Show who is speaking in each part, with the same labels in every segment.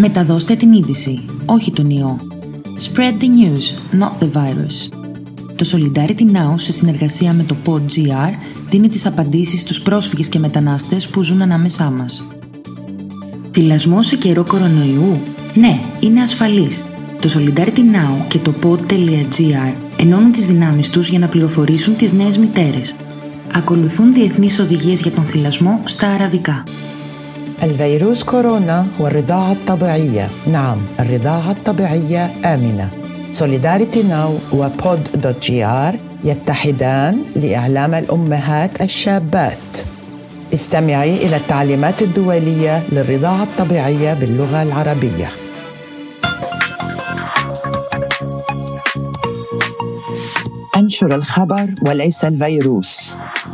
Speaker 1: Μεταδώστε την είδηση, όχι τον ιό. Spread the news, not the virus. Το Solidarity Now, σε συνεργασία με το PodGR, δίνει τις απαντήσεις στους πρόσφυγες και μετανάστες που ζουν ανάμεσά μας. Θυλασμό σε καιρό κορονοϊού; Ναι, είναι ασφαλής. Το Solidarity Now και το pod.gr ενώνουν τις δυνάμεις τους για να πληροφορήσουν τις νέες μητέρες. Ακολουθούν διεθνείς οδηγίες για τον θυλασμό στα αραβικά.
Speaker 2: الفيروس كورونا والرضاعة الطبيعية. نعم الرضاعة الطبيعية آمنة. SolidarityNow و pod dot gr يتحدان لإعلام الأمهات الشابات. استمعي إلى التعليمات الدولية للرضاعة الطبيعية باللغة العربية. انشر الخبر وليس الفيروس.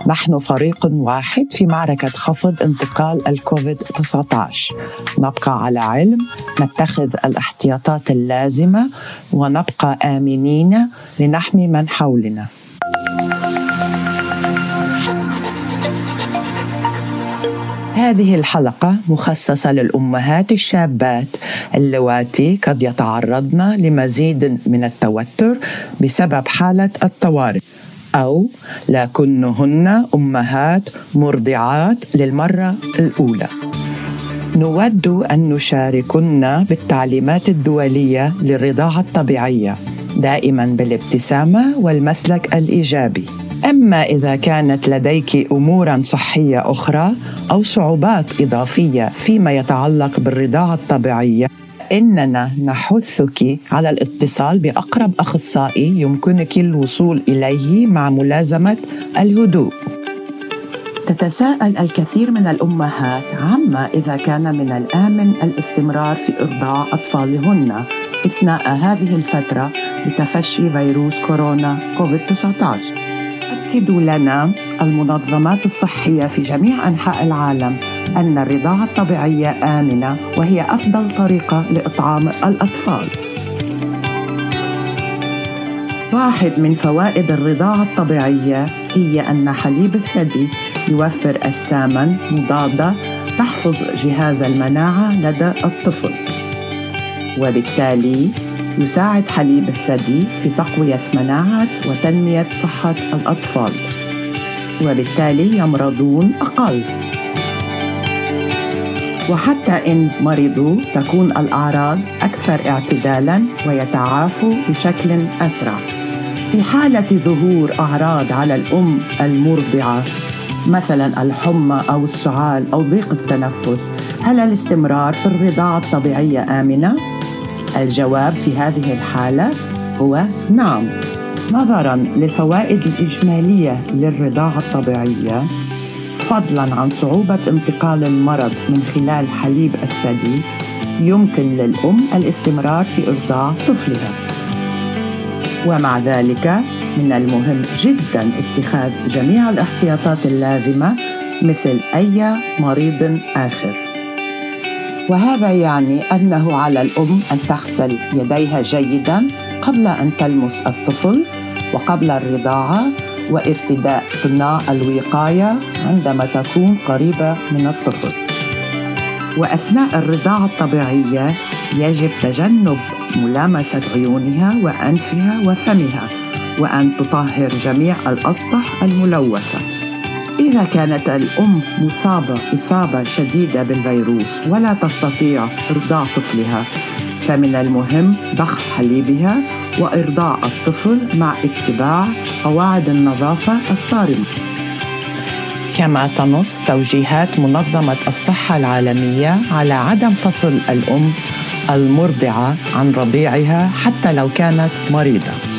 Speaker 2: نحن فريق واحد في معركة خفض انتقال الكوفيد 19 نبقى على علم نتخذ الاحتياطات اللازمة ونبقى آمنين لنحمي من حولنا. هذه الحلقة مخصصة للأمهات الشابات. اللواتي قد يتعرضن لمزيد من التوتر بسبب حالة الطوارئ أو لكنهن أمهات مرضعات للمرة الأولى. نود أن نشاركن بالتعليمات الدولية للرضاعة الطبيعية دائما بالابتسامة والمسلك الإيجابي. أما إذا كانت لديك أمورا صحية أخرى أو صعوبات إضافية فيما يتعلق بالرضاعة الطبيعية إننا نحثك على الاتصال بأقرب أخصائي يمكنك الوصول إليه مع ملازمة الهدوء. تتساءل الكثير من الأمهات عما إذا كان من الآمن الاستمرار في إرضاع أطفالهن أثناء هذه الفترة لتفشي فيروس كورونا كوفيد-19 تؤكد لنا المنظمات الصحية في جميع أنحاء العالم أن الرضاعة الطبيعية آمنة وهي أفضل طريقة لإطعام الأطفال. واحد من فوائد الرضاعة الطبيعية هي أن حليب الثدي يوفر أجساما مضادة تحفظ جهاز المناعة لدى الطفل. وبالتالي يساعد حليب الثدي في تقوية مناعة وتنمية صحة الأطفال. وبالتالي يمرضون أقل. وحتى إن مرضوا تكون الأعراض أكثر اعتدالا ويتعافوا بشكل أسرع. في حالة ظهور أعراض على الأم المرضعة مثلا الحمى أو السعال أو ضيق التنفس هل الاستمرار في الرضاعة الطبيعية آمنة؟ الجواب في هذه الحالة هو نعم. نظرا للفوائد الإجمالية للرضاعة الطبيعية فضلا عن صعوبة انتقال المرض من خلال حليب الثدي يمكن للأم الاستمرار في إرضاع طفلها. ومع ذلك من المهم جدا اتخاذ جميع الاحتياطات اللازمة مثل أي مريض آخر. وهذا يعني أنه على الأم أن تغسل يديها جيدا قبل أن تلمس الطفل وقبل الرضاعة وارتداء قناع الوقاية عندما تكون قريبة من الطفل. وأثناء الرضاعة الطبيعية يجب تجنب ملامسة عيونها وأنفها وفمها وأن تطهر جميع الأسطح الملوثة. إذا كانت الأم مصابة إصابة شديدة بالفيروس ولا تستطيع إرضاع طفلها فمن المهم ضخ حليبها وإرضاع الطفل مع اتباع قواعد النظافة الصارمة. كما تنص توجيهات منظمة الصحة العالمية على عدم فصل الأم المرضعة عن رضيعها حتى لو كانت مريضة.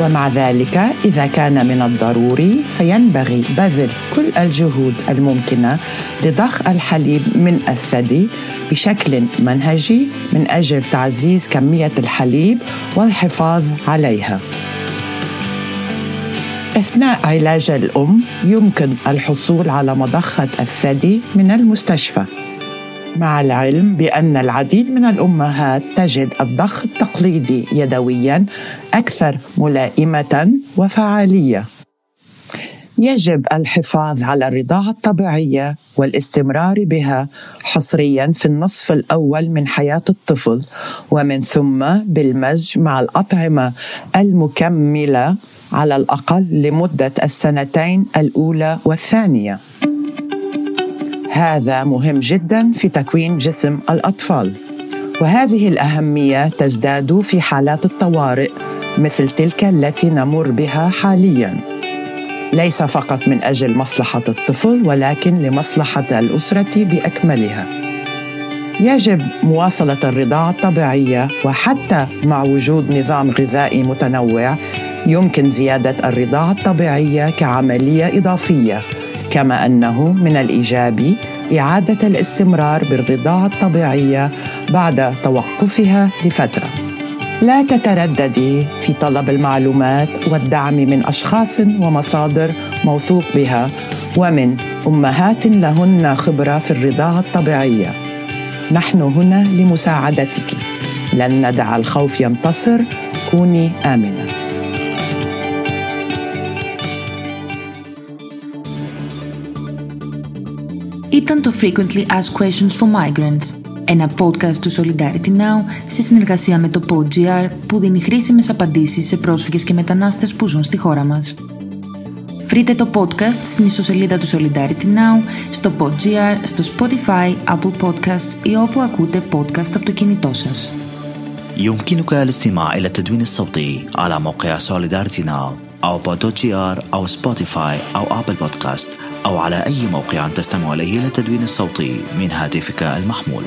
Speaker 2: ومع ذلك إذا كان من الضروري فينبغي بذل كل الجهود الممكنة لضخ الحليب من الثدي بشكل منهجي من أجل تعزيز كمية الحليب والحفاظ عليها. أثناء علاج الأم يمكن الحصول على مضخة الثدي من المستشفى. مع العلم بأن العديد من الأمهات تجد الضخ التقليدي يدويا أكثر ملائمة وفعالية يجب الحفاظ على الرضاعة الطبيعية والاستمرار بها حصريا في النصف الأول من حياة الطفل ومن ثم بالمزج مع الأطعمة المكملة على الأقل لمدة السنتين الأولى والثانية. هذا مهم جدا في تكوين جسم الأطفال. وهذه الأهمية تزداد في حالات الطوارئ مثل تلك التي نمر بها حالياً. ليس فقط من أجل مصلحة الطفل ولكن لمصلحة الأسرة بأكملها يجب مواصلة الرضاعة الطبيعية وحتى مع وجود نظام غذائي متنوع يمكن زيادة الرضاعة الطبيعية كعملية إضافية كما أنه من الايجابي إعادة الاستمرار بالرضاعه الطبيعية بعد توقفها لفترة. لا تترددي في طلب المعلومات والدعم من أشخاص ومصادر موثوق بها ومن أمهات لهن خبرة في الرضاعه الطبيعية. نحن هنا لمساعدتك. لن ندع الخوف ينتصر. كوني آمنة.
Speaker 1: Ήταν το Frequently Asked Questions for Migrants ένα podcast του Solidarity Now σε συνεργασία με το PodGR που δίνει χρήσιμες απαντήσεις σε πρόσφυγες και μετανάστες που ζουν στη χώρα μας. Βρείτε το podcast στην ιστοσελίδα του Solidarity Now, στο PodGR, στο Spotify, Apple Podcasts ή όπου ακούτε podcast από το κινητό σας.
Speaker 3: يمكنك الاستماع إلى التدوين الصوتي على موقع سوليدارتي ناو أو بودوجيار أو سبوتيفاي أو أبل بودكاست أو على أي موقع تستمع إليه للتدوين الصوتي من هاتفك المحمول.